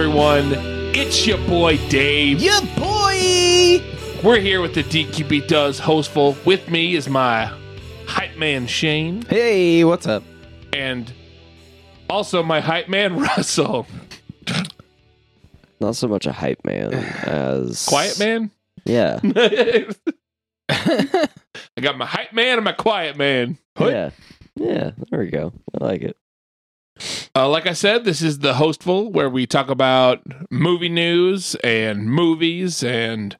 is up, everyone? It's your boy Dave. Yeah, boy. We're here with the DQB Does hostful. With me is my hype man Shane, Hey, what's up? and also my hype man Russell. Not so much a hype man as Quiet man. Yeah, I got my hype man and my quiet man. yeah, yeah. There we go. I like it. Uh, like I said, this is the hostful where we talk about movie news and movies and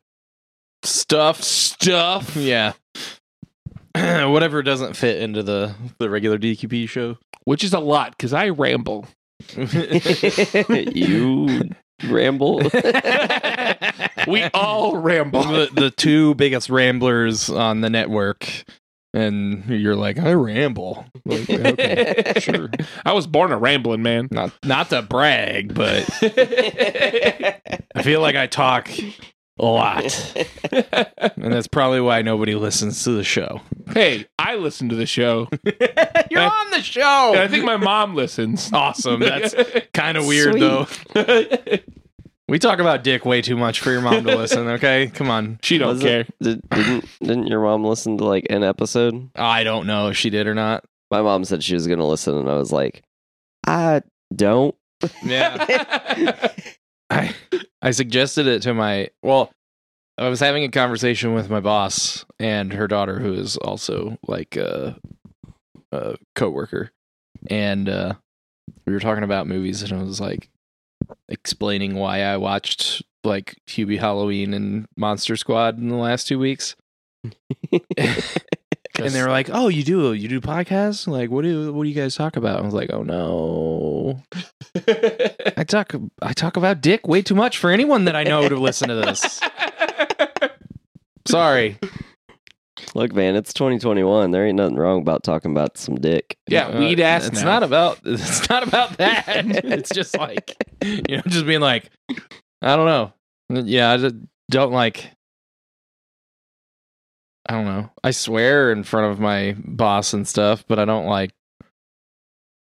Stuff. stuff. Yeah. Whatever doesn't fit into the the regular DQB show. which is a lot because I ramble. you ramble. We all ramble. the, the two biggest ramblers on the network, and you're like, I ramble. Like, okay, sure. I was born a rambling man. Not not to brag, but I feel like I talk a lot, and that's probably why nobody listens to the show. hey, I listen to the show. You're Uh, on the show. I think my mom listens. awesome. That's kind of weird, Sweet. though. We talk about dick way too much for your mom to listen. Okay, come on. she don't Was care. Did, didn't didn't your mom listen to like an episode? I don't know if she did or not. My mom said she was gonna listen, and I was like, I don't. Yeah, I I suggested it to my well. I was having a conversation with my boss and her daughter, who is also like a, a coworker, and uh, we were talking about movies, and I was like explaining why I watched like Hubie Halloween and Monster Squad in the last two weeks. and they were like, "Oh, you do you do podcasts? Like, what do what do you guys talk about?" I was like, "Oh no, I talk I talk about dick way too much for anyone that I know to listen to this." Sorry, Look, man, it's 2021. There ain't nothing wrong about talking about some dick. yeah, Uh, weed ass. It's now. not about it's not about that. it's just like you know, just being like, I don't know. Yeah, I just don't like. I don't know. I swear in front of my boss and stuff, but I don't like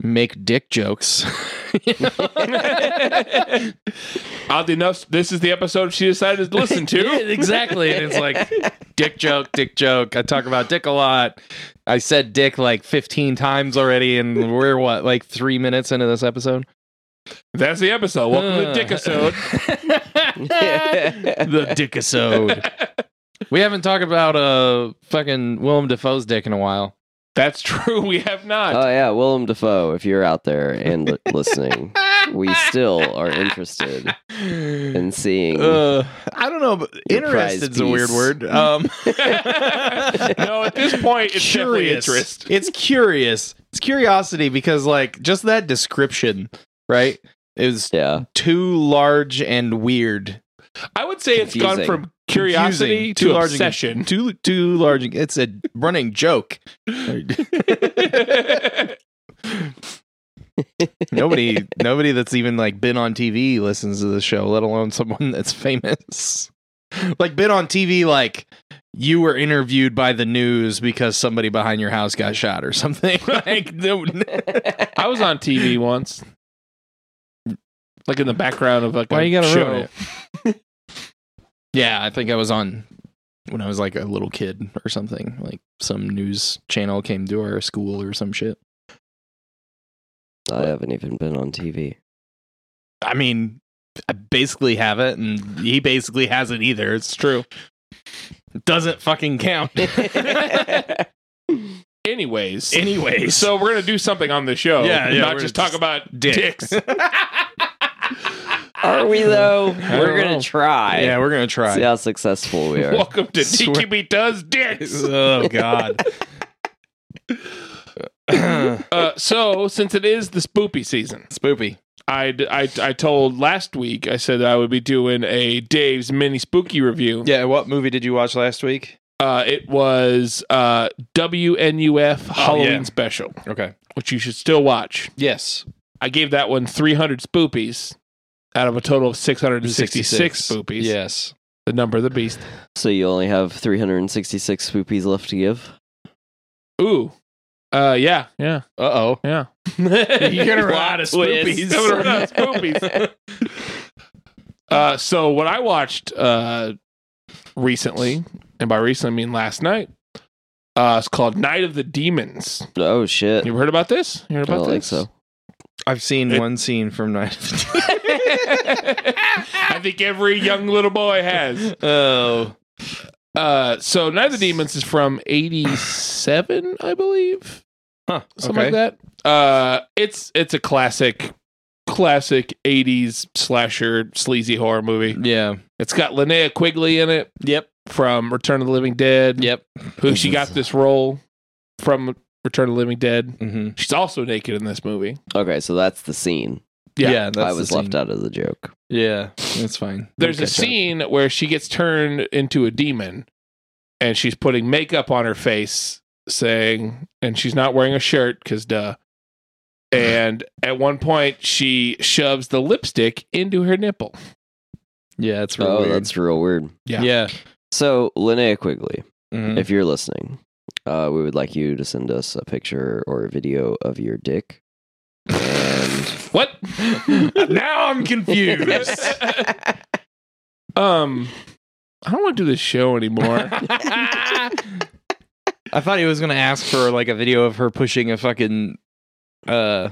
make dick jokes. Oddly enough, this is the episode she decided to listen Yeah, to. exactly. And it's like dick joke, dick joke. I talk about dick a lot. I said dick like 15 times already, and we're what, like three minutes into this episode? That's the episode. Welcome to Uh. Dick episode. the dickisode. We haven't talked about uh fucking Willem Dafoe's dick in a while. That's true. We have not. Oh yeah, Willem Dafoe. If you're out there and li- listening, we still are interested in seeing. Uh, I don't know, but Your prize interested's a weird word. Um, no, at this point, it's definitely curious. interest. It's curious. It's curiosity because like just that description, right? Is yeah, too large and weird. I would say it's gone from curiosity Confusing. Too to large and- obsession. Too too large. It's a running joke. nobody nobody that's even like been on TV listens to the show, let alone someone that's famous. like been on TV like you were interviewed by the news because somebody behind your house got shot or something. like no- I was on TV once, like in the background of like why a you gotta show. ruin it? yeah, I think I was on when I was like a little kid or something. Like some news channel came to our school or some shit. I haven't even been on TV. I mean, I basically have it, and he basically hasn't either. It's true. It doesn't fucking count. Anyways, Anyways, so we're gonna do something on the show. Yeah, yeah, not we're just just talk about dicks. dicks. Are we though? We're gonna know. try. yeah, we're gonna try. See how successful we are. Welcome to Swear- DQB Does Dicks. oh God. Uh, so, since it is the spoopy season, Spoopy. I, I, I told last week I said I would be doing a Dave's mini spooky review. Yeah, what movie did you watch last week? Uh, it was uh, WNUF Halloween yeah. special, Okay. which you should still watch. Yes. I gave that one 300 spoopies out of a total of 666 spoopies. Yes. The number of the beast. So you only have 366 spoopies left to give. Ooh. Uh, yeah, yeah, Uh oh. yeah. You're gonna run out of Twist. spoopies. I'm gonna run out of spoopies. Uh, so what I watched uh recently, and by recently I mean last night, uh, it's called Night of the Demons. Oh shit! You ever heard about this? You heard I about don't think this? so. I've seen It- one scene from Night of the I think every young little boy has. Oh. Uh, so Night of the Demons is from '87, I believe, Huh. something okay. like that. Uh, it's it's a classic, classic '80s slasher sleazy horror movie. Yeah. It's got Linnea Quigley in it Yep. from Return of the Living Dead. Yep. who she got this role from Return of the Living Dead. Mm-hmm. She's also naked in this movie. Okay, so that's the scene. Yeah. Yeah. that's I the was scene. left out of the joke. Yeah. That's fine. There's We'll a catch up. scene where she gets turned into a demon and she's putting makeup on her face, saying, and she's not wearing a shirt because duh. And at one point, she shoves the lipstick into her nipple. Yeah. It's real oh, weird. that's real weird. Yeah. Yeah. So Linnea Quigley, Mhm. if you're listening, uh, we would like you to send us a picture or a video of your dick. And What? now I'm confused. um, I don't want to do this show anymore. I thought he was gonna ask for like a video of her pushing a fucking uh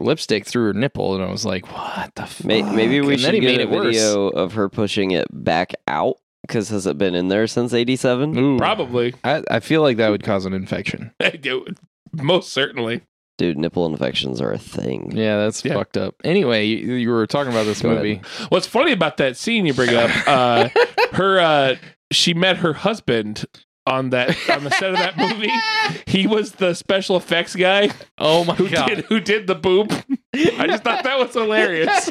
lipstick through her nipple, and I was like, "What the fuck?" may- maybe we And then should he get made a it worse. video of her pushing it back out. Because has it been in there since '87? Ooh. Probably. I, I feel like that would cause an infection. I. Most certainly. Dude, nipple infections are a thing. Yeah, that's Yeah. fucked up. Anyway, you, you were talking about this Go ahead. movie. What's funny about that scene you bring up, uh, her uh, she met her husband on that on the set of that movie. He was the special effects guy Oh my who did who did the boob. I just thought that was hilarious.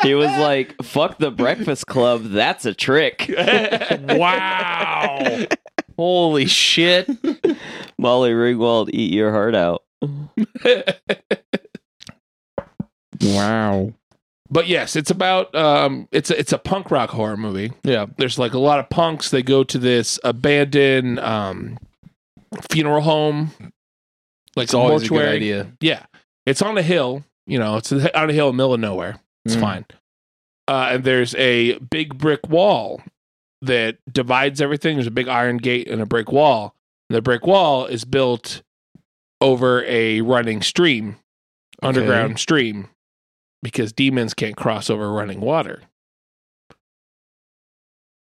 He was like, "Fuck the Breakfast Club. That's a trick." wow. Holy shit! Molly Ringwald, eat your heart out. Wow. But yes, it's about um it's a, it's a punk rock horror movie. Yeah. There's like a lot of punks. They go to this abandoned um funeral home. Like It's always a good idea. Yeah. It's on a hill, you know, it's on a hill in the middle of nowhere. It's Mm. fine. Uh, and there's a big brick wall that divides everything. There's a big iron gate and a brick wall. And the brick wall is built over a running stream, underground stream, because demons can't cross over running water.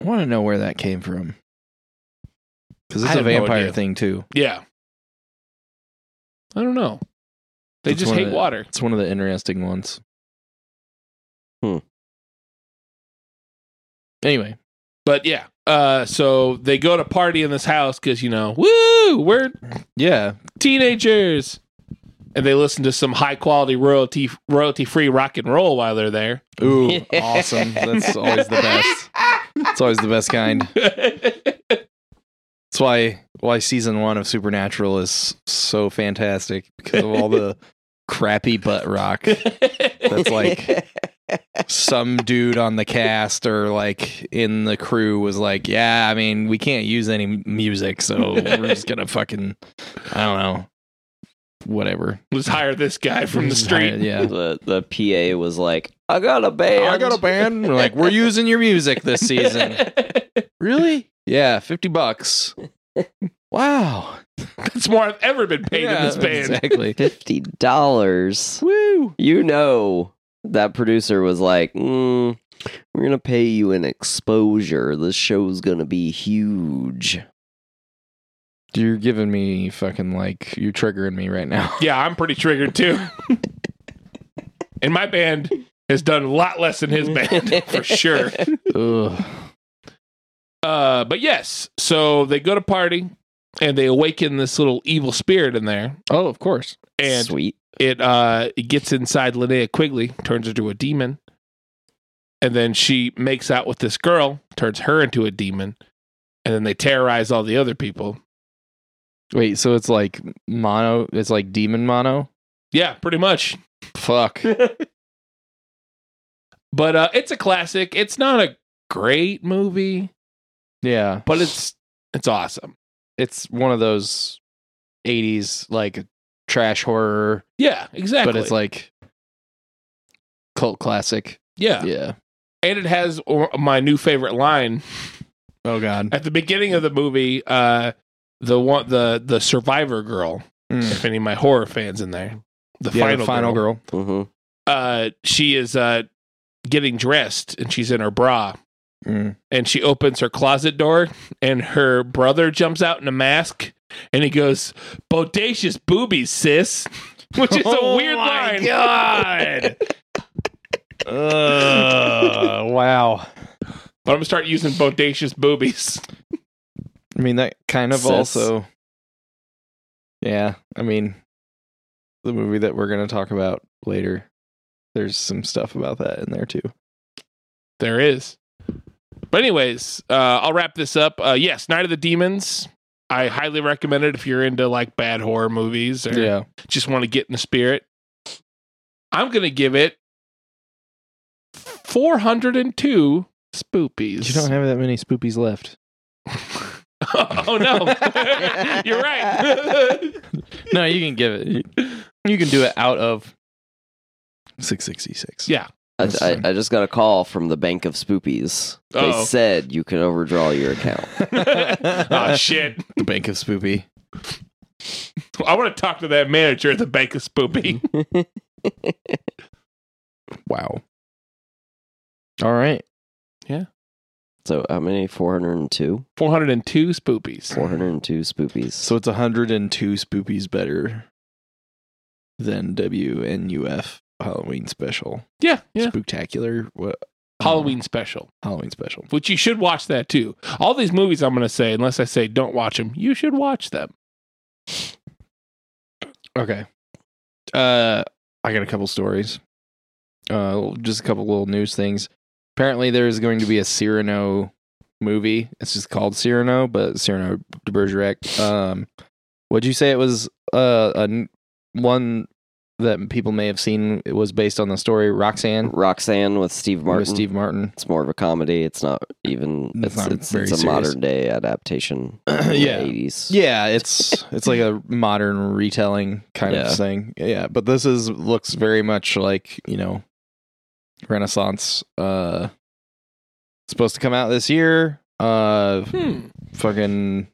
I want to know where that came from. Because it's a have no vampire thing too. Yeah. I don't know. They just hate the- water. It's one of the interesting ones. Hmm. Anyway, But yeah. Uh, so they go to party in this house because, you know, woo, we're yeah, teenagers. And they listen to some high quality royalty royalty free rock and roll while they're there. ooh, awesome. That's always the best. It's always the best kind. That's why why season one of Supernatural is so fantastic because of all the crappy butt rock. That's like some dude on the cast or like in the crew was like, yeah, I mean, we can't use any music, so we're just gonna fucking, I don't know, whatever. Let's hire this guy from the street. yeah. the the PA was like, "I got a band. I got a band. We're like, we're using your music this season. really? Yeah, fifty bucks. Wow. That's more I've ever been paid in this band. Exactly. Fifty dollars. Woo. You know that producer was like, mm, "We're gonna pay you an exposure. This show's gonna be huge." You're giving me fucking like you're triggering me right now. Yeah, I'm pretty triggered too. and my band has done a lot less than his band for sure. Ugh. Uh, but yes, so they go to party and they awaken this little evil spirit in there, Oh, of course. and Sweet. It uh it gets inside Linnea Quigley, turns her into a demon, and then she makes out with this girl, turns her into a demon, and then they terrorize all the other people. Wait, so it's like mono. It's like demon mono. Yeah, pretty much. Fuck. But uh it's a classic. It's not a great movie, Yeah, but it's it's awesome. it's one of those '80s like trash horror, Yeah, exactly. but it's like cult classic. yeah. Yeah. and it has my new favorite line Oh God. at the beginning of the movie. Uh, the one, the the survivor girl. Mm. If any of my horror fans in there, the Yeah, final the final girl. girl. hmm Uh, she is uh getting dressed and she's in her bra. Mm. and she opens her closet door and her brother jumps out in a mask and he goes bodacious boobies sis which is a Oh weird my line God. Uh, wow. but i'm gonna start using bodacious boobies I mean, that kind of Sis. also. Yeah. I mean, the movie that we're going to talk about later, there's some stuff about that in there too. there is but anyways uh i'll wrap this up uh yes night of the demons i highly recommend it if you're into like bad horror movies or Yeah. just want to get in the spirit i'm gonna give it 402 spoopies You don't have that many spoopies left. oh no you're right No, you can give it. You, you can do it out of 666. yeah I, I. I just got a call from the Bank of Spoopies. They Uh-oh. said you can overdraw your account. oh shit The Bank of Spoopy. i want to talk to that manager at the bank of spoopy Wow. All right. Yeah. So how many? 402? 402 spoopies 402 Spoopies. So it's 102 spoopies better than WNUF Halloween special. yeah yeah Spooktacular. What? halloween special Halloween special. which you should watch that too all these movies i'm going to say unless i say don't watch them you should watch them Okay. Uh, I got a couple stories. Uh, just a couple little news things. Apparently, there is going to be a Cyrano movie. It's just called Cyrano, but Cyrano de Bergerac. Um, would you say it was uh a one that people may have seen? It was based on the story Roxanne Roxanne with Steve Martin. with Steve Martin. It's more of a comedy. It's not even. It's It's not it's, very it's a serious. modern day adaptation. Yeah. eighties. Yeah, it's it's like a modern retelling kind Yeah. of thing. Yeah, but this is looks very much like you know Renaissance. Uh, supposed to come out this year. Uh, hmm fucking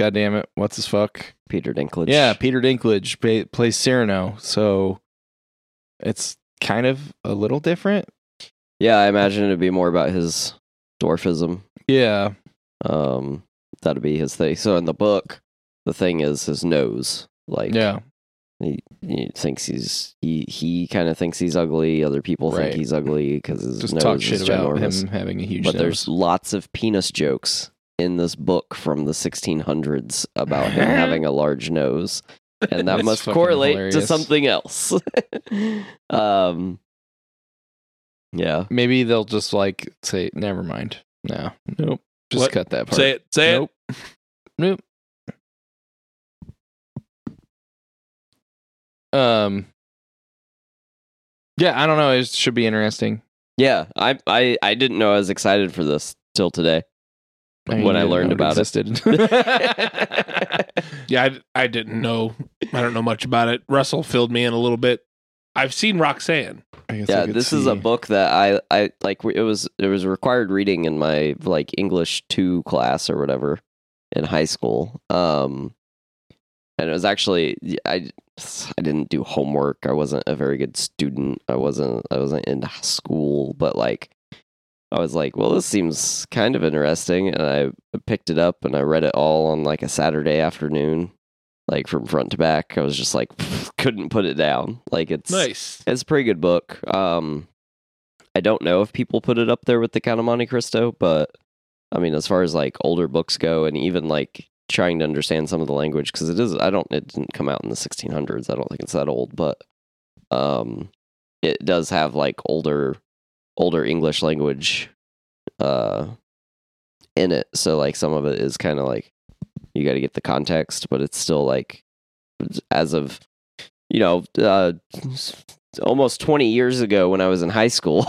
goddamn it, what's his fuck? Peter Dinklage. Yeah, Peter Dinklage pa- plays Cyrano, so it's kind of a little different. yeah. I imagine it'd be more about his dwarfism. Yeah, Um, that'd be his thing. So in the book, the thing is his nose. Like, yeah, he, he thinks he's he he kind of thinks he's ugly. Other people Right. think he's ugly because his just nose talk is about ginormous. him having a huge But nose. there's lots of penis jokes in this book from the 1600s about him having a large nose, and that must fucking correlate to something else. um, yeah. Maybe they'll just like say, "Never mind." No, nope. Just What? cut that part. say it say nope. Nope. Um. Yeah, I don't know. It should be interesting. Yeah, I, I I didn't know I was excited for this till today. Mean, When I learned about it. existed. it yeah I, I didn't know i don't know much about it russell filled me in a little bit i've seen roxanne I guess Yeah, could this is a book that I I like. It was it was required reading in my like English two class or whatever in high school. Um, and it was actually I I didn't do homework. I wasn't a very good student. I wasn't I wasn't in school, but like I was like, well, this seems kind of interesting, and I picked it up and I read it all on like a Saturday afternoon, like from front to back. I was just like couldn't put it down. Like it's nice it's a pretty good book. Um, I don't know if people put it up there with the Count of Monte Cristo, but I mean, as far as like older books go, and even like trying to understand some of the language, because it is, I don't, it didn't come out in the 1600s. I don't think it's that old, but um, it does have like older, older English language, uh, in it. So like some of it is kind of like you got to get the context, but it's still like as of you know, uh, almost 20 years ago when I was in high school.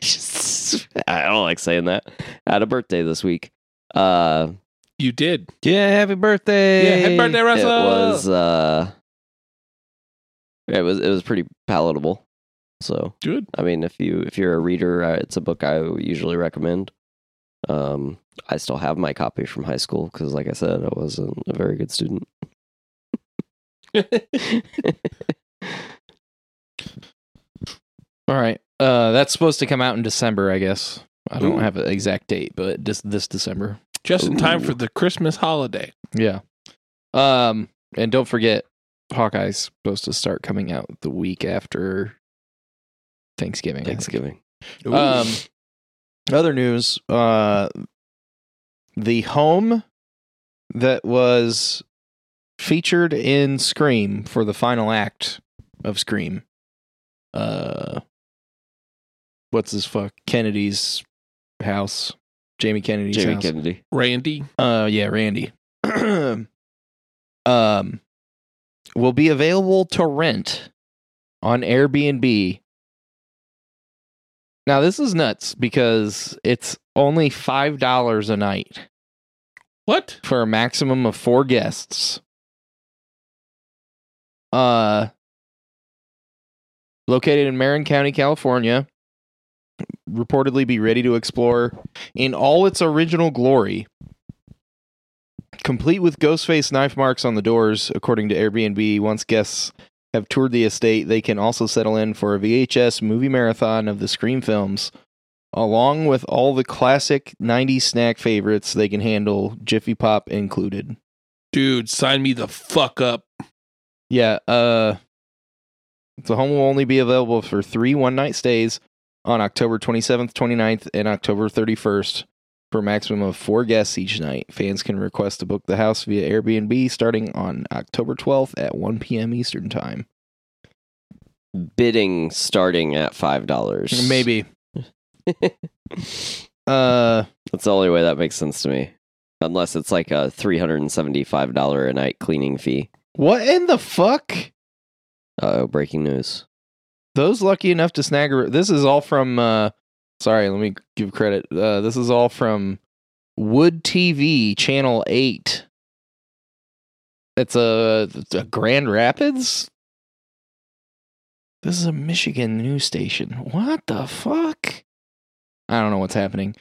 Just- I don't like saying that. I had a birthday this week. Uh, You did. Yeah, happy birthday. Yeah, happy birthday, Russell. It was uh it was it was pretty palatable. So good. I mean, if you if you're a reader, uh, it's a book I usually recommend. Um, I still have my copy from high school because, like I said, I wasn't a very good student. All right. Uh, that's supposed to come out in December, I guess. I don't Ooh. have an exact date, but this this December. Just in time for the Christmas holiday. Yeah. Um, and don't forget, Hawkeye's supposed to start coming out the week after Thanksgiving. Thanksgiving. Um, other news: uh, the home that was featured in Scream for the final act of Scream. Uh, what's this fuck? Kennedy's house. Jamie Kennedy's Jamie house. Kennedy. Randy. Uh, yeah, Randy. um, will be available to rent on Airbnb. Now this is nuts because it's only five dollars a night What? for a maximum of four guests. Uh, located in Marin County, California, reportedly be ready to explore in all its original glory. Complete with Ghostface knife marks on the doors, according to Airbnb. Once guests have toured the estate, they can also settle in for a VHS movie marathon of the Scream films, along with all the classic 90s snack favorites they can handle, Jiffy Pop included. Dude, sign me the fuck up. Yeah, uh the home will only be available for three one night stays on October 27th, 29th, and October 31st for a maximum of four guests each night. Fans can request to book the house via Airbnb starting on October 12th at 1 p.m. Eastern Time. Bidding starting at five dollars. Maybe. Uh That's the only way that makes sense to me. Unless it's like a three hundred and seventy-five dollar a night cleaning fee. what in the fuck? Uh oh, breaking news. Those lucky enough to snag a this is all from uh sorry, let me give credit. Uh this is all from Wood TV channel 8. It's a, a Grand Rapids. This is a Michigan news station. What the fuck? I don't know what's happening.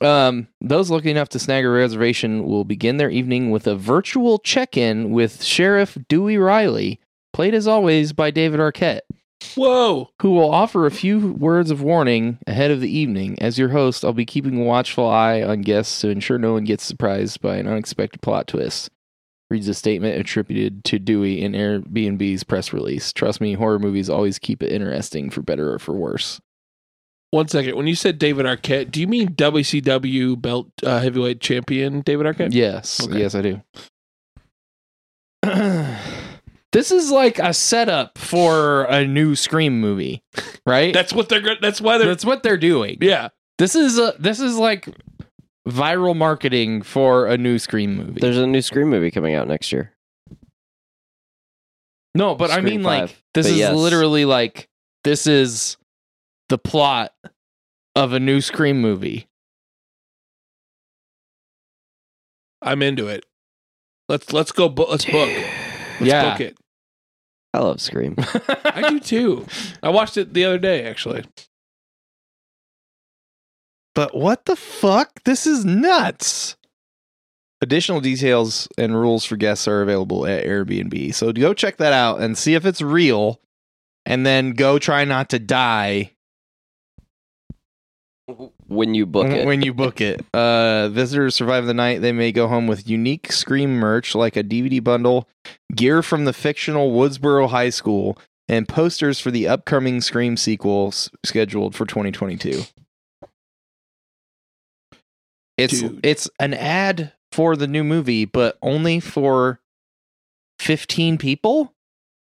Um, those lucky enough to snag a reservation will begin their evening with a virtual check-in with Sheriff Dewey Riley, played as always by David Arquette Whoa. who will offer a few words of warning ahead of the evening. As your host, I'll be keeping a watchful eye on guests to ensure no one gets surprised by an unexpected plot twist. Reads a statement attributed to Dewey in Airbnb's press release. Trust me, horror movies always keep it interesting for better or for worse. One second. When you said David Arquette, do you mean WCW belt uh, heavyweight champion David Arquette? Yes, Okay. yes, I do. this is like a setup for a new Scream movie, right? That's what they're. That's why they're. That's what they're doing. yeah. This is a, this is like viral marketing for a new Scream movie. There's a new Scream movie coming out next year. no, but I Scream mean like this But is yes. literally like this is the plot of a new Scream movie. I'm into it. Let's let's go. Bu- let's book. Let's Yeah. book it. I love Scream. I do too. I watched it the other day actually. But what the fuck? This is nuts. Additional details and rules for guests are available at Airbnb. So go check that out and see if it's real and then go try not to die when you book it. when you book it. Uh, visitors survive the night. They may go home with unique Scream merch like a DVD bundle, gear from the fictional Woodsboro High School, and posters for the upcoming Scream sequel s- scheduled for 2022. It's Dude. it's an ad for the new movie, but only for 15 people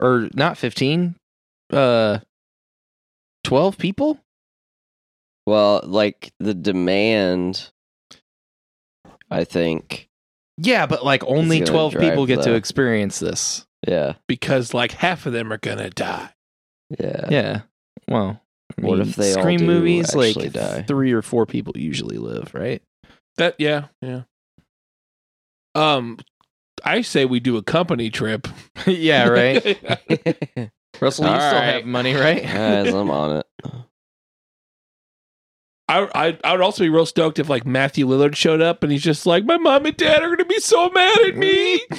or not 15 uh 12 people well, like the demand, I think. Yeah, but like only 12 people drive get to experience this. Yeah, Because like half of them are gonna die. yeah. Yeah. Well, I What if they all Scream do movies like die? three or four people usually live, right? That yeah yeah. Um, I say we do a company trip. yeah, right. Russell, you All still have money, right? Guys, I'm on it. I, I I would also be real stoked if like Matthew Lillard showed up and he's just like, my mom and dad are gonna be so mad at me.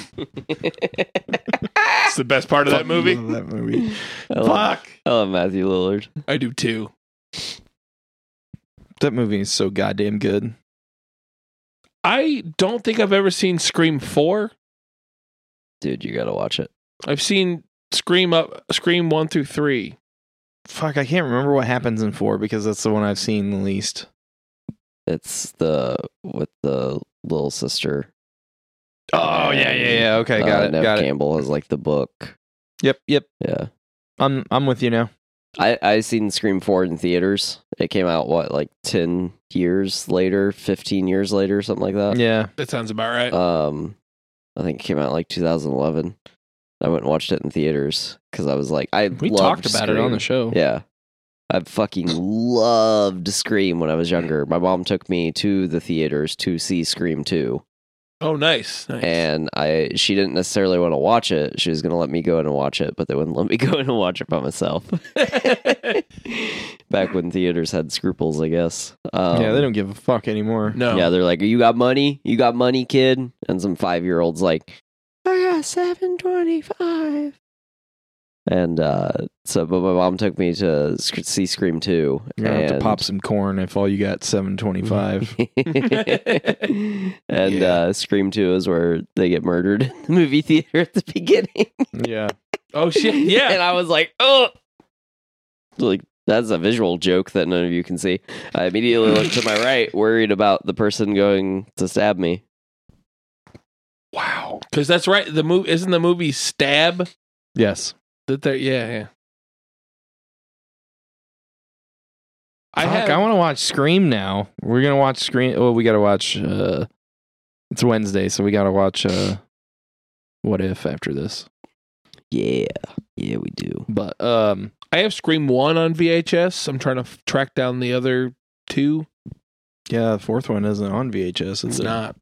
It's the best part of that movie. That movie. I love, Fuck. I love Matthew Lillard. I do too. That movie is so goddamn good. I don't think I've ever seen Scream four. Dude, you gotta watch it. I've seen Scream up Scream one through three. Fuck, I can't remember what happens in four because that's the one I've seen the least. It's the with the little sister. Oh yeah, yeah, yeah. Okay, Uh, got it. Nev got it. Campbell has like the book. Yep, yep. Yeah. I'm I'm with you now. I I seen Scream Four in theaters. It came out what like ten years later, fifteen years later, something like that. Yeah. That sounds about right. Um, I think it came out like 2011. I went and watched it in theaters because I was like, I We talked about it on the show. Yeah, I fucking loved Scream when I was younger. My mom took me to the theaters to see Scream Two, oh, nice. nice. and I she didn't necessarily want to watch it. She was gonna let me go in and watch it, but they wouldn't let me go in and watch it by myself. Back when theaters had scruples, I guess. Um, yeah, they don't give a fuck anymore. no. Yeah, they're like, "You got money? You got money, kid?" And some five year olds like, "I got seven twenty five. And uh, so, but my mom took me to sc- see Scream Two. You're gonna have to pop some corn if all you got seven twenty five. and Yeah. uh, Scream Two is where they get murdered in the movie theater at the beginning. yeah. Oh shit. Yeah. and I was like, "Oh!" Like that's a visual joke that none of you can see. I immediately looked to my right, worried about the person going to stab me. Wow. Because that's right. The movie isn't the movie Stab Yes. that they're yeah yeah. I Fuck, have, I want to watch Scream now. We're gonna watch Scream. Oh, we gotta watch. uh It's Wednesday, so we gotta watch. uh What if after this? Yeah, yeah, we do. But um, I have Scream one on VHS. I'm trying to f- track down the other two. yeah, the fourth one isn't on VHS. It's it? not.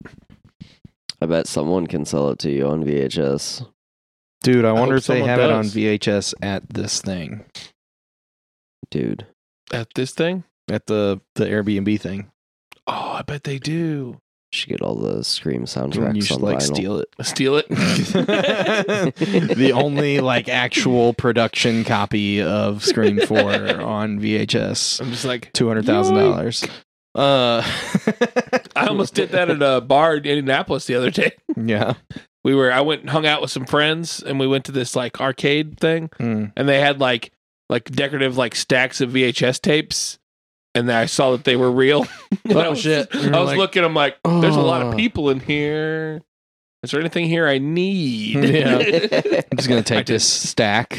I bet someone can sell it to you on VHS. Dude, I I wonder hope if they someone have it on. VHS at this thing, Dude, At this thing. at the the Airbnb thing. Oh, I bet they do. should get all the Scream And soundtracks you should on like vinyl. steal it. Steal it. the only like actual production copy of Scream Four on VHS. I'm just like Two hundred thousand dollars. Uh, I almost did that at a bar in Indianapolis the other day. yeah. We were I went and hung out with some friends and we went to this like arcade thing Mm. and they had like like decorative like stacks of VHS tapes and then I saw that they were real. Oh, I was, shit. I You're was like, looking I'm like there's a lot of people in here. Is there anything here I need? Yeah. I'm just gonna I take did. this stack.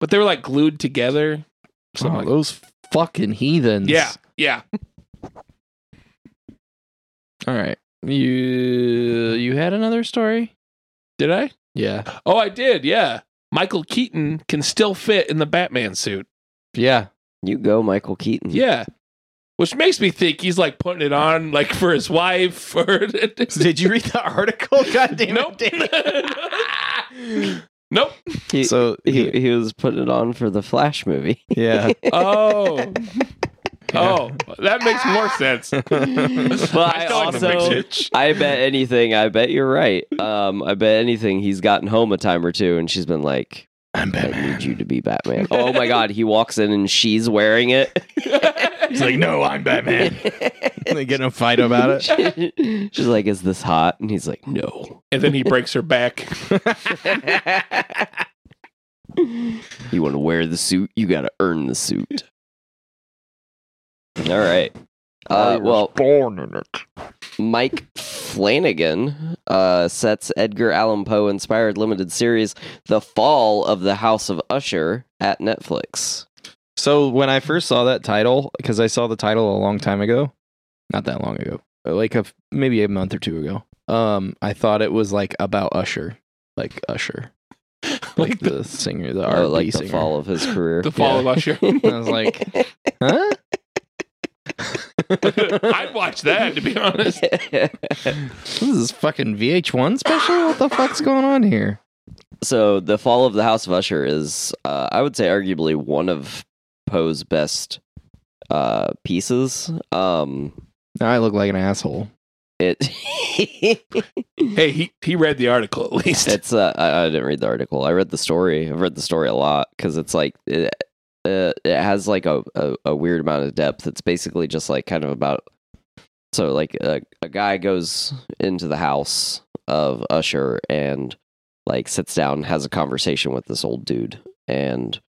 but they were like glued together. So Oh, like, those fucking heathens. yeah, yeah. All right. You you had another story? Did I? Yeah. Oh, I did. Yeah. Michael Keaton can still fit in the Batman suit. Yeah. You go, Michael Keaton. Yeah. Which makes me think he's like putting it on like for his wife or Did you read the article? God damn Nope. it. nope. He, so he, he was putting it on for the Flash movie. yeah. Oh. Oh, that makes more sense. But I still like the also. I bet anything, I bet you're right. Um, I bet anything he's gotten home a time or two and she's been like, I'm Batman. I need you to be Batman. Oh my god, he walks in and she's wearing it. He's like, no, I'm Batman. they get in a fight about it. She's like, Is this hot? And he's like, No. and then he breaks her back. You want to wear the suit? You got to earn the suit. All right. Uh, well, born in it. Mike Flanagan uh, sets Edgar Allan Poe inspired limited series The Fall of the House of Usher at Netflix. So when I first saw that title, because I saw the title a long time ago, not that long ago, uh, like a maybe a month or two ago, um, I thought it was like about Usher, like Usher, like like the, singer, the Oh, R&B like the fall of his career. the fall yeah. of Usher. I was like, huh? I'd watch that to be honest. This is fucking VH1 special. What the fuck's going on here? so the fall of the House of Usher is, uh, I would say, arguably one of Poe's best uh, pieces. Um, Now I look like an asshole. it Hey, he he read the article at least. it's uh, I, I didn't read the article. I read the story. I've read the story a lot because it's like it, uh, it has like a, a a weird amount of depth. It's basically just like kind of about so like a, a guy goes into the house of Usher and like sits down has a conversation with this old dude and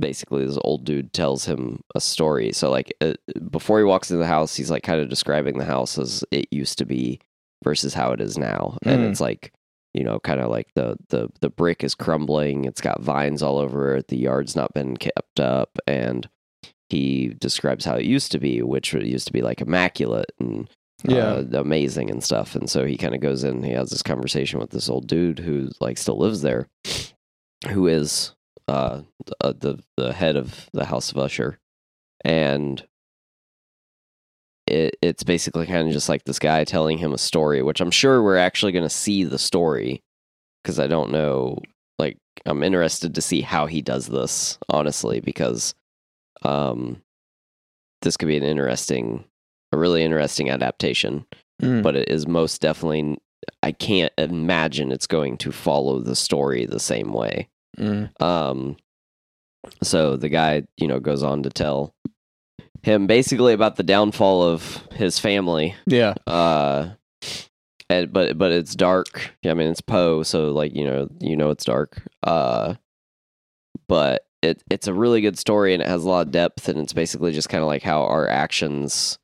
basically this old dude tells him a story. So like uh, before he walks into the house he's like kind of describing the house as it used to be versus how it is now. And Mm. it's like you know kind of like the the the brick is crumbling. It's got vines all over it. The yard's not been kept up. And he describes how it used to be which used to be like immaculate and uh, amazing and stuff. And so he kind of goes in, he has this conversation with this old dude who like still lives there, who is uh, the, the the head of the House of Usher, and it it's basically kind of just like this guy telling him a story, which I'm sure we're actually going to see the story because I don't know. Like I'm interested to see how he does this, honestly, because um, this could be an interesting a really interesting adaptation, Mm. but it is most definitely. I can't imagine it's going to follow the story the same way. Mm. Um, so the guy, you know, goes on to tell him basically about the downfall of his family. Yeah. Uh, and but but it's dark. I mean, it's Poe, so like you know, you know it's dark. Uh, but it it's a really good story and it has a lot of depth and it's basically just kind of like how our actions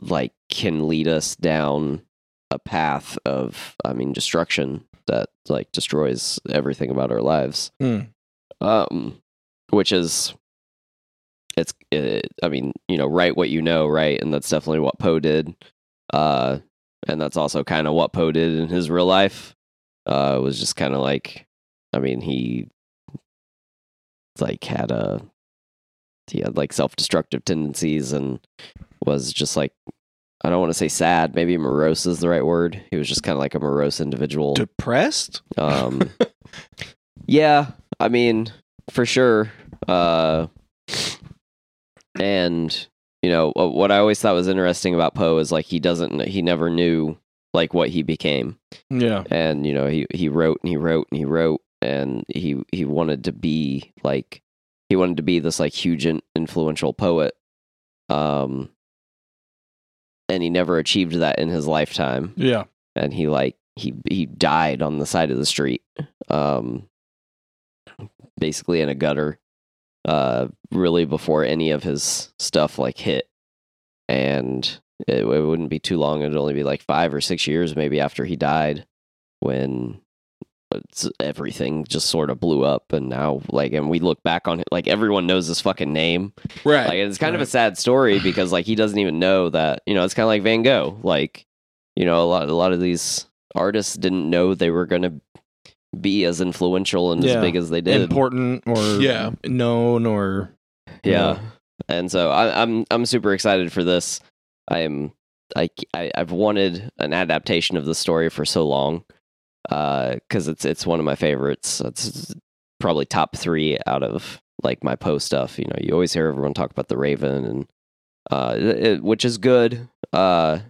like can lead us down a path of I mean destruction that like destroys everything about our lives. Mm. Um which is it's it, I mean, you know, write what you know, right? And that's definitely what Poe did. Uh and that's also kind of what Poe did in his real life. Uh was just kind of like I mean, he like had a he had like self-destructive tendencies and was just like I don't want to say sad, maybe morose is the right word. He was just kind of like a morose individual. Depressed? Um, yeah, I mean, for sure. Uh, and you know what I always thought was interesting about Poe is like he doesn't, he never knew like what he became, Yeah. and you know he he wrote and he wrote and he wrote, and he he wanted to be like he wanted to be this like huge influential poet. Um, and he never achieved that in his lifetime. Yeah. and he like he he died on the side of the street um basically in a gutter uh really before any of his stuff like hit. And it, it wouldn't be too long. It'd only be like 5 or 6 years maybe after he died when everything just sort of blew up and now like and we look back on it like everyone knows his fucking name right. like it's kind of a sad story because like he doesn't even know that you know it's kind of like Van Gogh. Like you know a lot a lot of these artists didn't know they were going to be as influential and Yeah. as big as they did. Important or Yeah. known or yeah. And so I, I'm I'm super excited for this. I'm I, I I've wanted an adaptation of the story for so long because it's it's one of my favorites. It's probably top three out of like my Poe's stuff. You know, you always hear everyone talk about the Raven, and uh, it, which is good. Uh,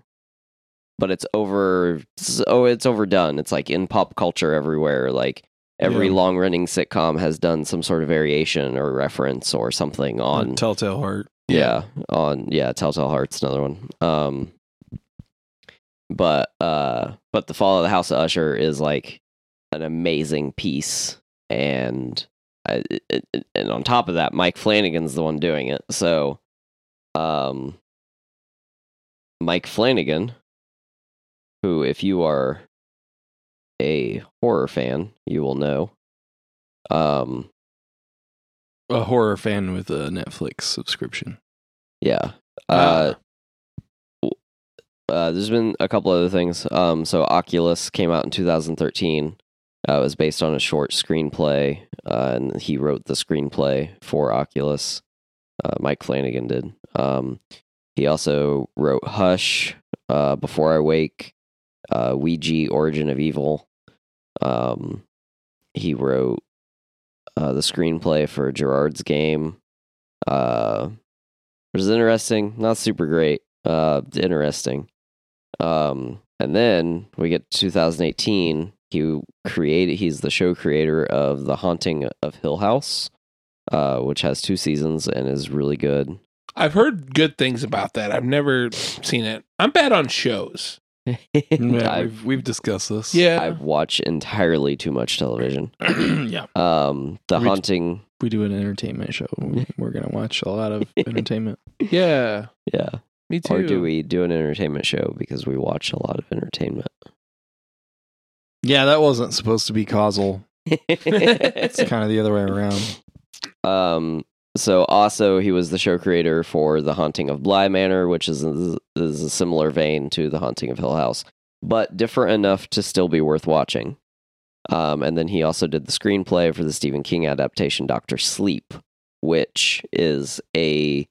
but it's over. it's- Oh, it's overdone. It's like in pop culture everywhere. Like every Yeah. long running sitcom has done some sort of variation or reference or something on Telltale Heart. yeah, on yeah, Telltale Hearts, another one. Um, but uh, but the Fall of the House of Usher is like an amazing piece, and I, it, it- and on top of that, Mike Flanagan's the one doing it. So, um, Mike Flanagan, who if you are a horror fan, you will know. Um, A horror fan with a Netflix subscription. Yeah. Uh, uh, there's been a couple other things. Um, so Oculus came out in 2013. Uh, it was based on a short screenplay, uh, and he wrote the screenplay for Oculus. Uh, Mike Flanagan did. Um, he also wrote Hush, uh, Before I Wake, uh, Ouija, Origin of Evil. Um, he wrote uh, the screenplay for Gerald's Game, which is interesting, not super great, uh, interesting. Um, and then we get 2018. He created. He's the show creator of The Haunting of Hill House, uh, which has two seasons and is really good. I've heard good things about that. I've never seen it. I'm bad on shows. Yeah, we've, we've discussed this. Yeah. I've watched entirely too much television. yeah. Um, the We- haunting. We do an entertainment show. We're gonna watch a lot of entertainment. yeah. Yeah. Me too. Or do we do an entertainment show because we watch a lot of entertainment? Yeah, that wasn't supposed to be causal. It's kind of the other way around. um. So also, he was the show creator for The Haunting of Bly Manor, which is is a similar vein to The Haunting of Hill House, but different enough to still be worth watching. Um, and then he also did the screenplay for the Stephen King adaptation Doctor Sleep, which is a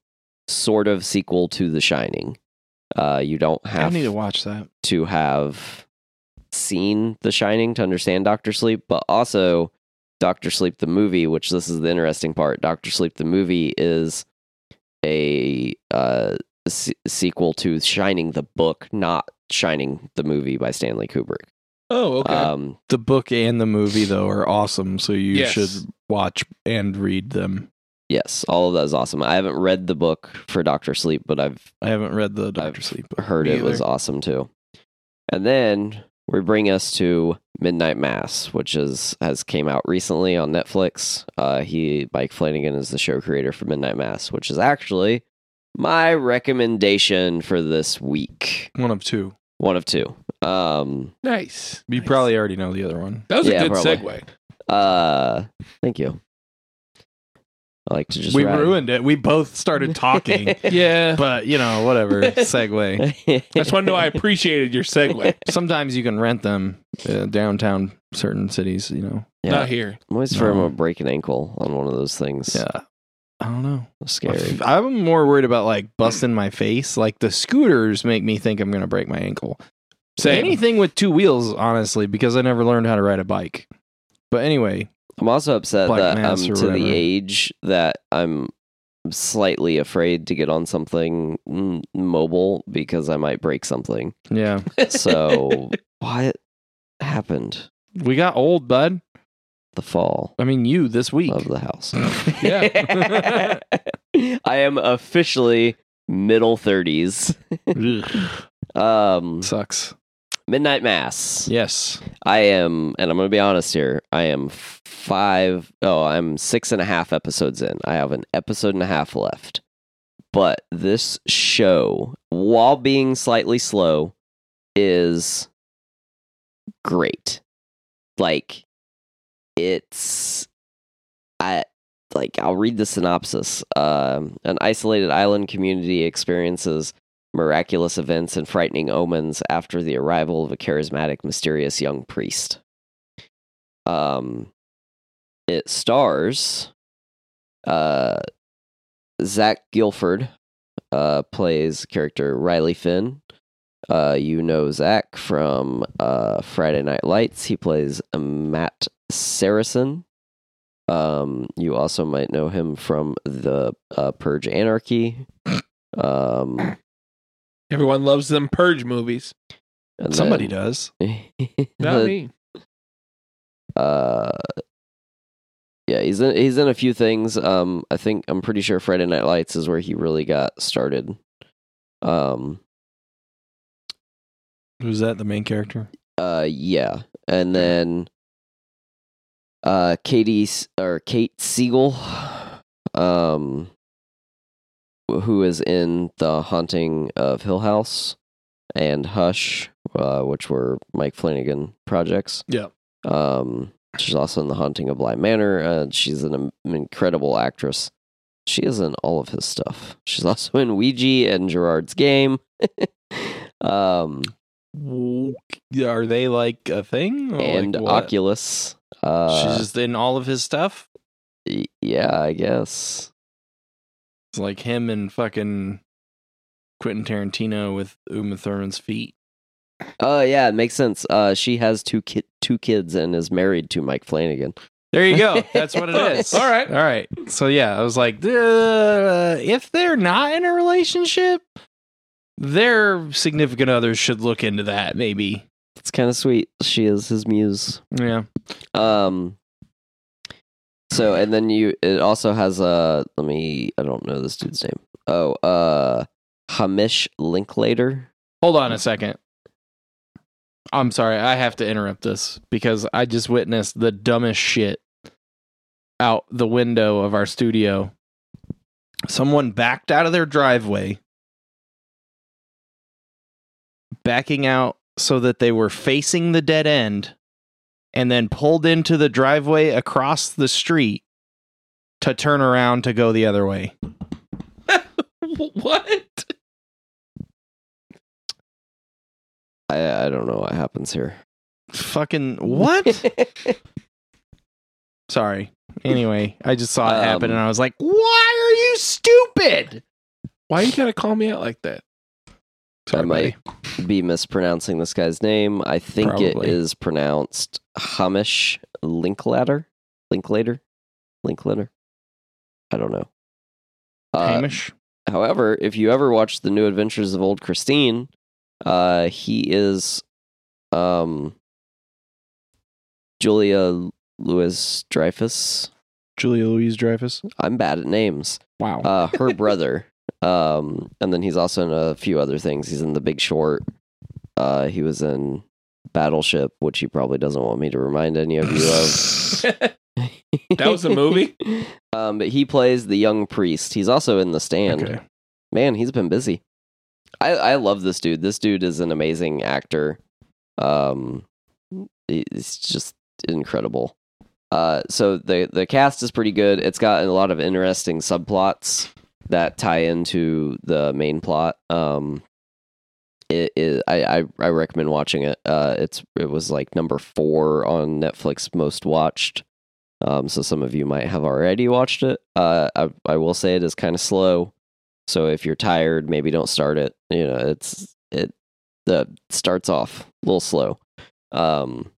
sort of sequel to The Shining. Uh, you don't have I have need to watch that. to have seen The Shining to understand Doctor Sleep, but also Doctor Sleep the movie, which this is the interesting part. Doctor Sleep the movie is a uh, se- sequel to Shining the book, not Shining the movie by Stanley Kubrick. Oh, okay. Um, The book and the movie though are awesome, so you Yes. should watch and read them. Yes, all of that is awesome. I haven't read the book for Doctor Sleep, but I've I haven't read the Doctor I've Sleep. book. heard Me it was awesome too. And then we bring us to Midnight Mass, which is has came out recently on Netflix. Uh, he Mike Flanagan is the show creator for Midnight Mass, which is actually my recommendation for this week. One of two. One of two. Um, nice. You Nice. probably already know the other one. That was a Yeah, good probably. segue. uh, thank you. I like to just we ride. ruined it. We both started talking, Yeah. but you know, whatever. Segue. I just want to know I appreciated your segue. Sometimes you can rent them uh, downtown certain cities. You know. yeah, Not here. I'm always afraid I'm No. gonna break an ankle on one of those things. Yeah. I don't know. scary. I'm more worried about like busting my face. Like the scooters make me think I'm gonna break my ankle. Same. Anything with two wheels, honestly, because I never learned how to ride a bike. But anyway, I'm also upset Black that I'm to or the age that I'm slightly afraid to get on something mobile because I might break something. yeah, So what happened? we got old, bud. The fall I mean, you this week. of the house. Yeah. I am officially middle 30s. Um Sucks. Midnight Mass. Yes. I am, and I'm going to be honest here. I am five, oh, I'm six and a half episodes in. I have an episode and a half left. But this show, while being slightly slow, is great. Like, it's, I, like, I'll read the synopsis. Um, an isolated island community experiences miraculous events and frightening omens after the arrival of a charismatic, mysterious young priest. Um, it stars uh, Zach Gilford uh, plays character Riley Finn. Uh, you know Zach from uh, Friday Night Lights. He plays Matt Saracen. Um, you also might know him from the uh, Purge Anarchy. Um, Everyone loves them Purge movies. and Somebody then- does. Not me. uh yeah he's in he's in a few things um i think i'm pretty sure friday night lights is where he really got started um Who's that? The main character? uh yeah and then uh katie or kate siegel um wh- who is in the haunting of hill house and hush uh which were mike flanagan projects Yeah. Um, she's also in The Haunting of Bly Manor. Uh, she's an, incredible actress. She is in all of his stuff. She's also in Ouija and Gerald's Game. um, Are they like a thing? And like? Oculus. Uh, She's just in all of his stuff. yeah, I guess. It's like him and fucking Quentin Tarantino with Uma Thurman's feet. Oh yeah, it makes sense. Uh, she has two ki- two kids and is married to Mike Flanagan. There you go. That's what it is. All right. All right. So yeah, I was like, uh, if they're not in a relationship, their significant others should look into that. Maybe. It's kind of sweet. She is his muse. Yeah. Um. So and then you it also has a let me I don't know this dude's name. Oh, uh, Hamish Linklater. Hold on a second. I'm sorry, I have to interrupt this because I just witnessed the dumbest shit out the window of our studio. Someone backed out of their driveway, backing out so that they were facing the dead end, and then pulled into the driveway across the street to turn around to go the other way. what? I I don't know what happens here. Fucking what? Sorry. Anyway, I just saw it happen Um, and I was like, why are you stupid? Why you gotta call me out like that? Sorry, I might buddy. be mispronouncing this guy's name. I think it Probably. is pronounced Hamish Linklater. Linklater? Linklater? I don't know. Uh, Hamish. However, if you ever watch The New Adventures of Old Christine, uh, he is um, Julia Louis Dreyfus. Julia Louise Dreyfus. I'm bad at names. Wow. Uh, her brother. Um, and then he's also in a few other things. He's in The Big Short. Uh, he was in Battleship, which he probably doesn't want me to remind any of you of. That was a movie? um, but he plays the young priest. He's also in The Stand. okay. man, he's been busy. I I love this dude. This dude is an amazing actor. Um, he's just incredible. Uh, so the the cast is pretty good. It's got a lot of interesting subplots that tie into the main plot. Um, it is I, I I recommend watching it. Uh, it's it was like number four on Netflix most watched. Um, so some of you might have already watched it. Uh, I I will say it is kind of slow. So if you're tired, maybe don't start it. You know, it's it the starts off a little slow. Um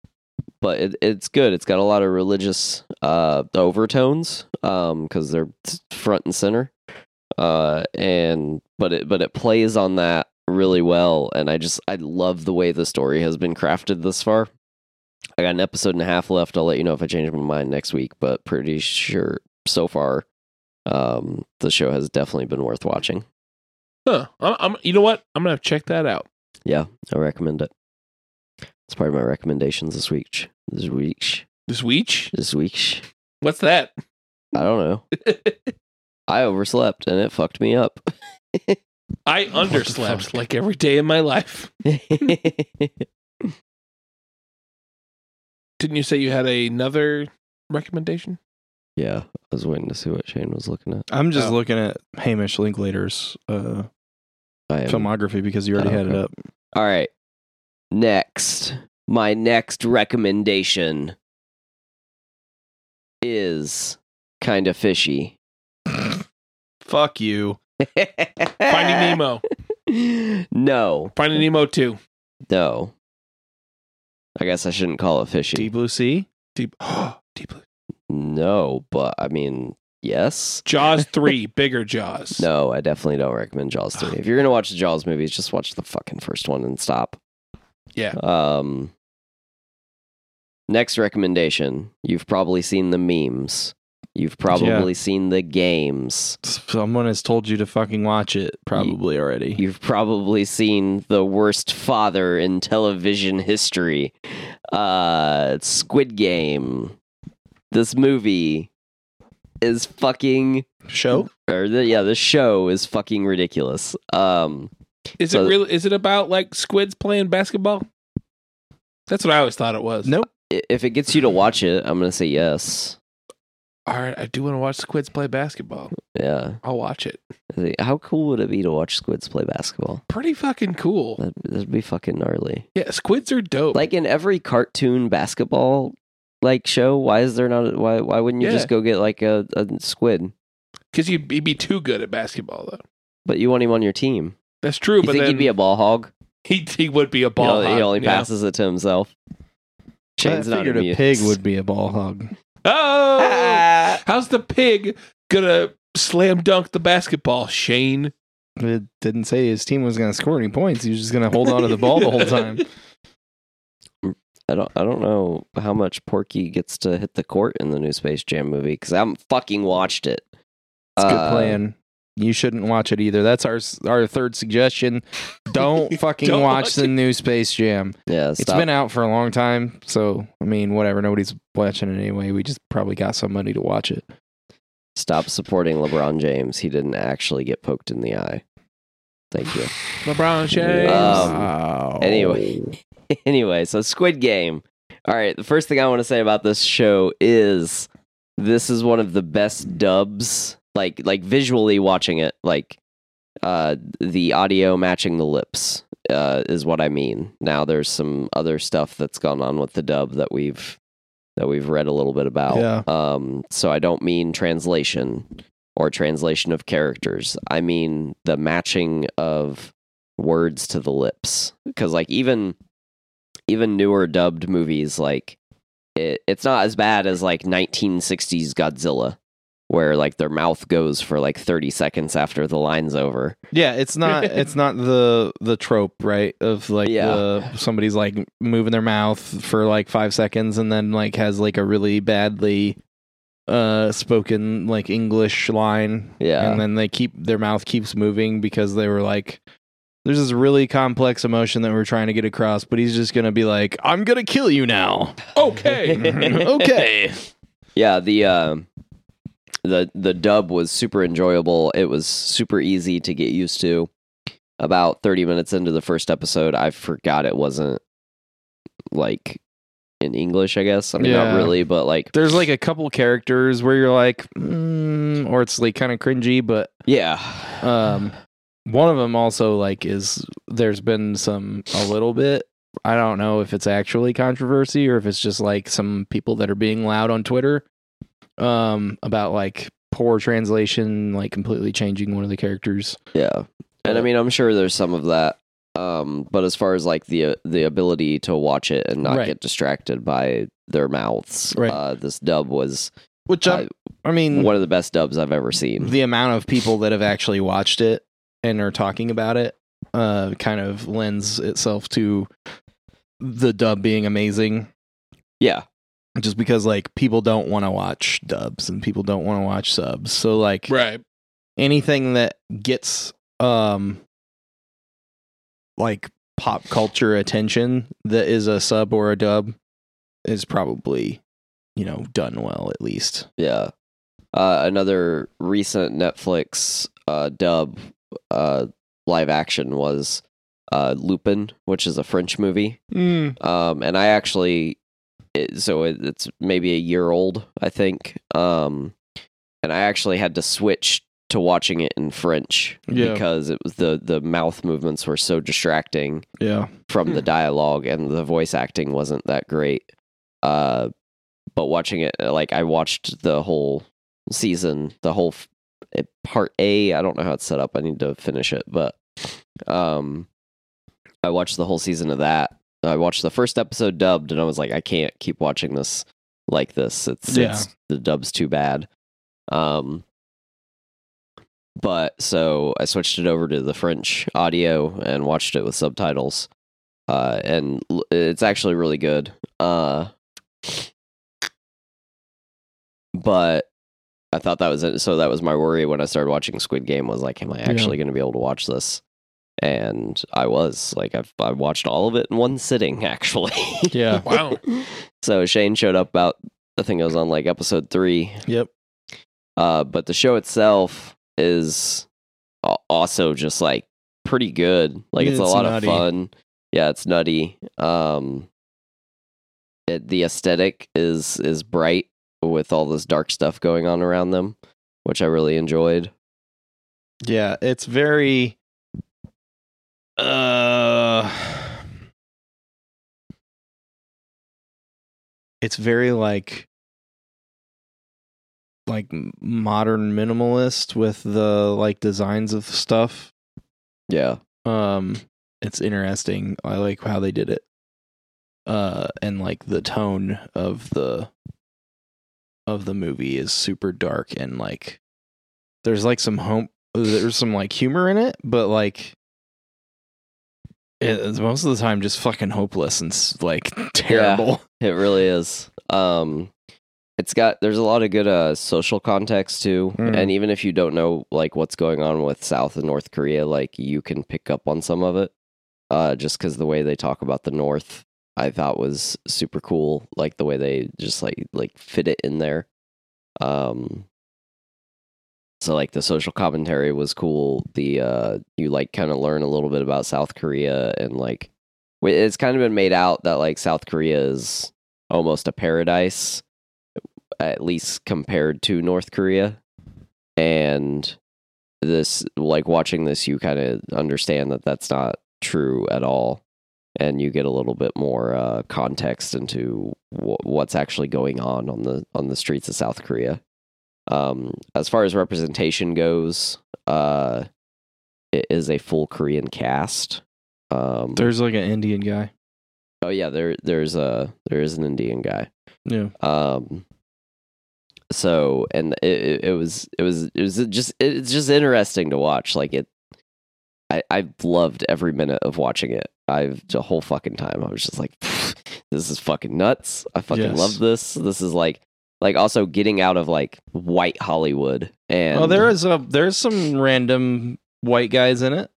but it, it's good. It's got a lot of religious uh overtones um cuz they're front and center. Uh and but it but it plays on that really well and I just I love the way the story has been crafted this far. I got an episode and a half left. I'll let you know if I change my mind next week, but pretty sure so far um, the show has definitely been worth watching. Huh. I'm, I'm, you know what? I'm gonna have to check that out. Yeah, I recommend it. It's part of my recommendations this week. This week. This week? This week. What's that? I don't know. I overslept and it fucked me up. I underslept like every day in my life. Didn't you say you had another recommendation? yeah, I was waiting to see what Shane was looking at. I'm just Oh. looking at Hamish Linklater's uh, I am. filmography because you already Oh, had it okay. up. All right. Next, my next recommendation is kind of fishy. Fuck you. Finding Nemo. No, Finding Nemo 2. no. I guess I shouldn't call it fishy. Deep Blue Sea. Deep, Deep Blue. No, but I mean, yes. Jaws 3, bigger Jaws. No, I definitely don't recommend Jaws 3. If you're going to watch the Jaws movies, just watch the fucking first one and stop. Yeah. Um Next recommendation. You've probably seen the memes. You've probably seen the games. Someone has told you to fucking watch it, probably already. You've probably seen the worst father in television history. Uh Squid Game. This movie is fucking Show? or the, yeah, the show is fucking ridiculous. Um Is So- it really is it about like squids playing basketball? That's what I always thought it was. Nope. if it gets you to watch it, I'm going to say yes. All right, I do want to watch squids play basketball. Yeah. I'll watch it. How cool would it be to watch squids play basketball? Pretty fucking cool. That'd, that'd be fucking gnarly. Yeah, squids are dope. Like in every cartoon basketball like show, why is there not? A, why why wouldn't you Yeah. just go get like a, a squid? because you'd be, be too good at basketball though. But you want him on your team. That's true, You but think then he'd be a ball hog? he, he would be a ball. only, he hog, only yeah. passes it to himself. Shane's I not figured a pig would be a ball hog. Oh, how's the pig gonna slam dunk the basketball, Shane? It didn't say his team was going to score any points. He was just going to hold on to the ball the whole time. I don't. I don't know how much Porky gets to hit the court in the new Space Jam movie because I haven't fucking watched it. It's a good Uh, plan. You shouldn't watch it either. That's our our third suggestion. Don't fucking Don't watch watch the new Space Jam. Yeah, It's stop. been out for a long time, so I mean, whatever. Nobody's watching it anyway. We just probably got somebody to watch it. Stop supporting LeBron James. He didn't actually get poked in the eye. Thank you. LeBron James. Um, Wow. anyway. anyway, so Squid Game. All right, the first thing I want to say about this show is this is one of the best dubs. Like like visually watching it, like uh the audio matching the lips uh is what I mean. Now there's some other stuff that's gone on with the dub that we've that we've read a little bit about. Yeah. Um so I don't mean translation or translation of characters. I mean the matching of words to the lips because like even even newer dubbed movies like it, it's not as bad as like 1960s Godzilla where like their mouth goes for like 30 seconds after the line's over. Yeah, it's not it's not the the trope, right? Of like Yeah. the somebody's like moving their mouth for like 5 seconds and then like has like a really badly uh spoken like English line Yeah. and then they keep their mouth keeps moving because they were like there's this really complex emotion that we're trying to get across, but he's just going to be like, "I'm going to kill you now." okay. okay. Yeah, the um the the dub was super enjoyable. It was super easy to get used to. About 30 minutes into the first episode, I forgot it wasn't like in English, I guess. I mean, Yeah. not really, but like There's like a couple characters where you're like, mm, or it's like kind of cringy, but yeah. um, one of them also like is there's been some a little bit. I don't know if it's actually controversy or if it's just like some people that are being loud on Twitter um, about like poor translation, like completely changing one of the characters. Yeah. And I mean, I'm sure there's some of that. Um, but as far as like the the ability to watch it and not Right. get distracted by their mouths, Right. uh, this dub was Which uh, I'm- I mean, one of the best dubs I've ever seen. the amount of people that have actually watched it and are talking about it uh kind of lends itself to the dub being amazing yeah, just because like people don't want to watch dubs and people don't want to watch subs so like right. anything that gets um like pop culture attention that is a sub or a dub is probably you know done well at least yeah. Uh, another recent Netflix uh, dub uh, live action was uh, Lupin, which is a French movie. Um, and I actually, it, so it, it's maybe a year old, I think. Um, and I actually had to switch to watching it in French Yeah. because it was the the mouth movements were so distracting yeah from the dialogue and the voice acting wasn't that great. Uh, but watching it, like I watched the whole season, the whole f- eh, part A. I don't know how it's set up. I need to finish it, but um, I watched the whole season of that. I watched the first episode dubbed, and I was like, I can't keep watching this like this. It's, Yeah. it's the dub's too bad. Um, but so I switched it over to the French audio and watched it with subtitles. Uh, and it's actually really good. Uh, but I thought that was it. So that was my worry when I started watching Squid Game was like, am I actually going to be able to watch this? And I was like, I've I watched all of it in one sitting actually. yeah Wow. so Shane showed up about I think it was on like episode three. yep Uh, but the show itself is also just like pretty good. Like it's, a lot nutty. of fun. Yeah, it's nutty. Um, it, the aesthetic is is bright with all this dark stuff going on around them, which I really enjoyed. Yeah, it's very uh it's very like like modern minimalist with the like designs of stuff. Yeah, Um, it's interesting. I like how they did it. Uh, and like the tone of the of the movie is super dark and like there's like some home there's some like humor in it, but like it's most of the time just fucking hopeless and like terrible. It really is. Um it's got there's a lot of good uh social context too. Mm. And even if you don't know like what's going on with South and North Korea, like you can pick up on some of it. Uh just cuz the way they talk about the North I thought was super cool, like the way they just like like fit it in there. Um so like the social commentary was cool. The uh you like kind of learn a little bit about South Korea and like It's kind of been made out that like South Korea is almost a paradise, at least compared to North Korea. And this, like watching this, you kind of understand that that's not true at all. And you get a little bit more uh, context into wh- what's actually going on on the on the streets of South Korea. Um, as far as representation goes, uh, it is a full Korean cast. Um, There's like an Indian guy. Oh yeah, there there's a there is an Indian guy. Yeah. Um so and it, it, was it was it was just it's just interesting to watch like it I I loved every minute of watching it. I've the whole fucking time I was just like this is fucking nuts. I fucking Yes. love this. This is like like also getting out of like white Hollywood and Oh, there is a there's some random white guys in it.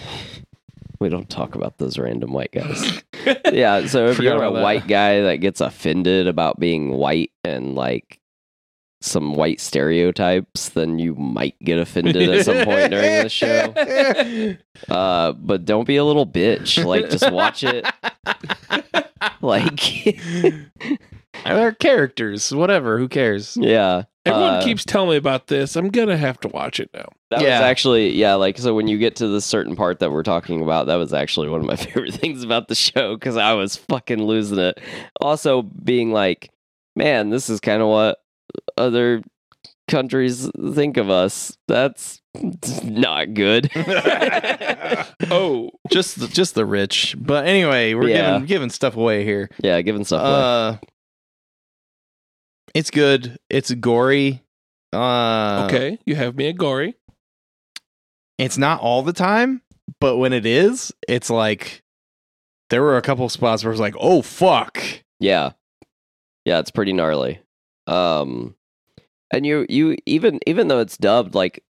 we don't talk about those random white guys. yeah, so if you're a that. white guy that gets offended about being white and like some white stereotypes, then you might get offended at some point during the show. Uh, but don't be a little bitch. Like, just watch it. Like, They're characters, whatever. Who cares? yeah. Everyone Uh, keeps telling me about this. I'm gonna have to watch it now. That Yeah. was actually yeah, like so when you get to the certain part that we're talking about, that was actually one of my favorite things about the show because I was fucking losing it. Also being like, man, this is kind of what other countries think of us. That's not good. oh, Just the, just the rich. But anyway, we're Yeah. giving giving stuff away here. yeah, giving stuff away. Uh, it's good. It's gory. Uh, okay. You have me at gory. It's not all the time, but when it is, it's like there were a couple spots where I was like, "Oh fuck." Yeah. Yeah, it's pretty gnarly. Um and you you even even though it's dubbed like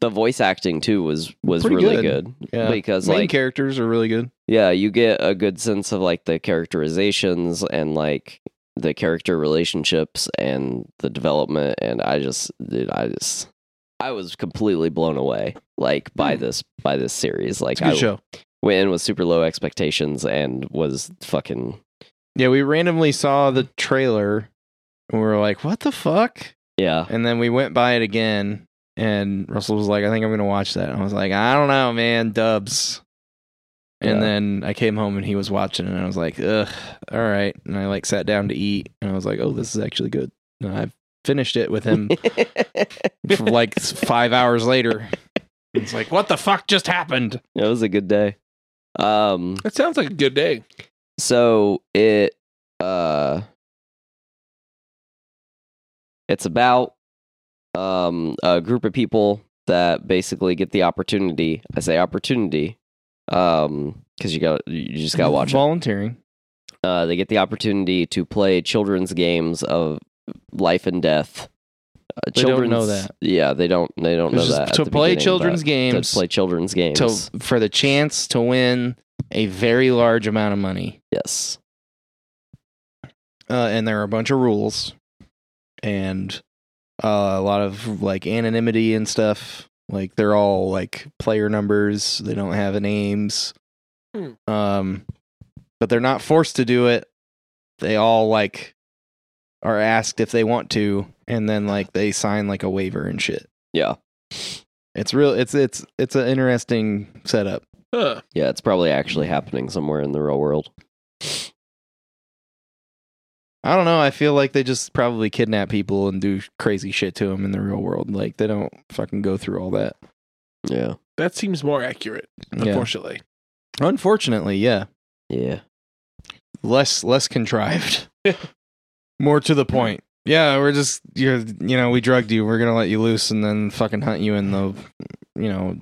the voice acting too was was Pretty really good. good, Yeah. because Main like characters are really good. yeah, you get a good sense of like the characterizations and like the character relationships and the development and I just dude, I just I was completely blown away like by Hmm. this by this series like It's a good I show. went in with super low expectations and was fucking Yeah, we randomly saw the trailer and we were like, "What the fuck?" yeah And then we went by it again, and Russell was like, "I think I'm gonna watch that." And I was like, "I don't know, man, Dubs." And Yeah. then I came home and he was watching, and I was like, "Ugh, all right." And I like sat down to eat, and I was like, "Oh, this is actually good." And I finished it with him for like five hours later. It's like, what the fuck just happened? It was a good day. Um, That sounds like a good day. so it uh, it's about um a group of people that basically get the opportunity. I say opportunity, um, because you got you just got to watch it. volunteering. Uh, they get the opportunity to play children's games of life and death. Uh, They don't know that. Yeah, they don't. They don't know that to play children's games To play children's games. to for the chance to win a very large amount of money. yes. uh, and there are a bunch of rules and uh, a lot of like anonymity and stuff. Like they're all like player numbers. They don't have names. Hmm. Um, but they're not forced to do it. They all like are asked if they want to, and then like they sign like a waiver and shit. Yeah. It's real. It's it's it's an interesting setup. Huh. Yeah, it's probably actually happening somewhere in the real world. I don't know. I feel like they just probably kidnap people and do crazy shit to them in the real world. Like they don't fucking go through all that. Yeah. That seems more accurate, Yeah. unfortunately. Unfortunately, yeah. Yeah. Less less contrived. More to the point. Yeah, we're just you're you know, we drugged you. We're gonna let you loose and then fucking hunt you in the you know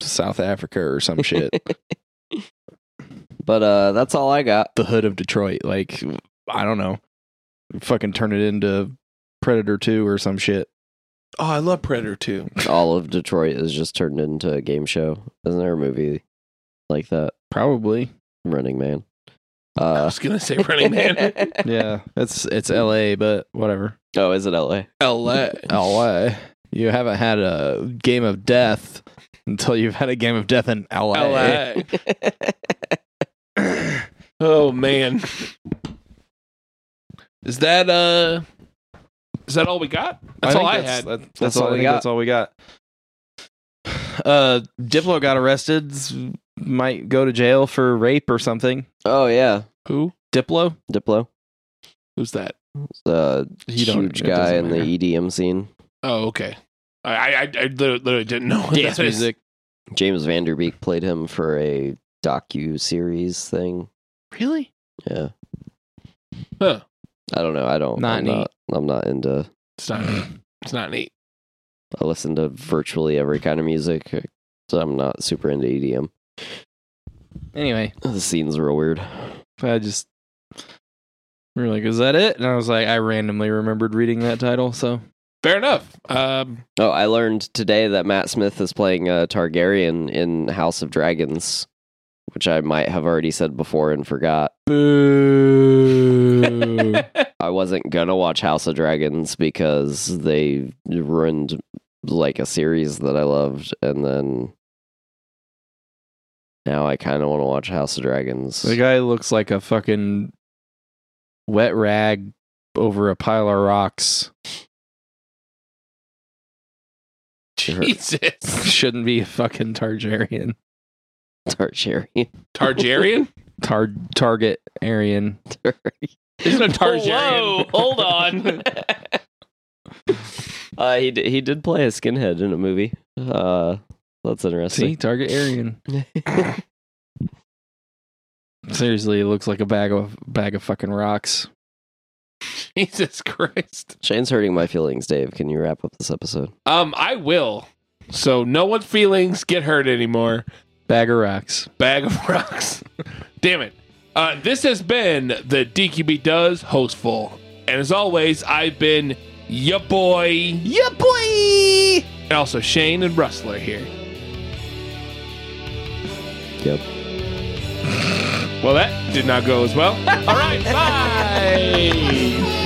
South Africa or some shit. But uh that's all I got. the hood of Detroit. Like I don't know. Fucking turn it into Predator 2 or some shit. Oh, I love Predator 2. All of Detroit is just turned into a game show. Isn't there a movie like that? Probably. Running Man. I Uh was going to say Running Man. Yeah. It's it's LA, but whatever. oh, is it LA? LA. LA. You haven't had a game of death until you've had a game of death in LA. LA. Oh, man. Is that, uh, is that all we got? That's all I that's- had. that- that's, That's all all we got. That's all we got. Uh, Diplo got arrested. Might go to jail for rape or something. oh yeah. Who? Diplo. Diplo. Who's that? The You don't- huge guy doesn't in the. EDM scene. Oh, okay. I, I, I literally, literally didn't know what Dance that is. music. James Van Der Beek played him for a docu series thing. Really? Yeah. Huh. I don't know. I don't. Not I'm neat. not. I'm not into. It's not, it's not neat. I listen to virtually every kind of music, so I'm not super into EDM. Anyway, The scene's real weird. I just we were like, "Is that it?" And I was like, I randomly remembered reading that title, so Fair enough. Um, Oh, I learned today that Matt Smith is playing uh, Targaryen in House of Dragons, which I might have already said before and forgot. boo. I wasn't gonna watch House of Dragons because they ruined like a series that I loved, and then now I kind of want to watch House of Dragons. the guy looks like a fucking wet rag over a pile of rocks. Jesus. Shouldn't be a fucking Targaryen. Targaryen. Targaryen? Tar target Aryan. Isn't a Targaryen? Whoa, hold on. uh, he did, he did play a skinhead in a movie. Uh, that's See, interesting. target Aryan. Seriously, it looks like a bag of bag of fucking rocks. Jesus Christ. Shane's hurting my feelings, Dave. Can you wrap up this episode? Um, I will. So no one's feelings get hurt anymore. Bag of rocks. Bag of rocks. Damn it. Uh, this has been the DQB Does Hostful. And as always, I've been ya boy. Yeah, boy. And also Shane and Rustler here. Yep. Well, that did not go as well. All right, bye.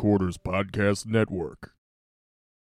Quarters Podcast Network.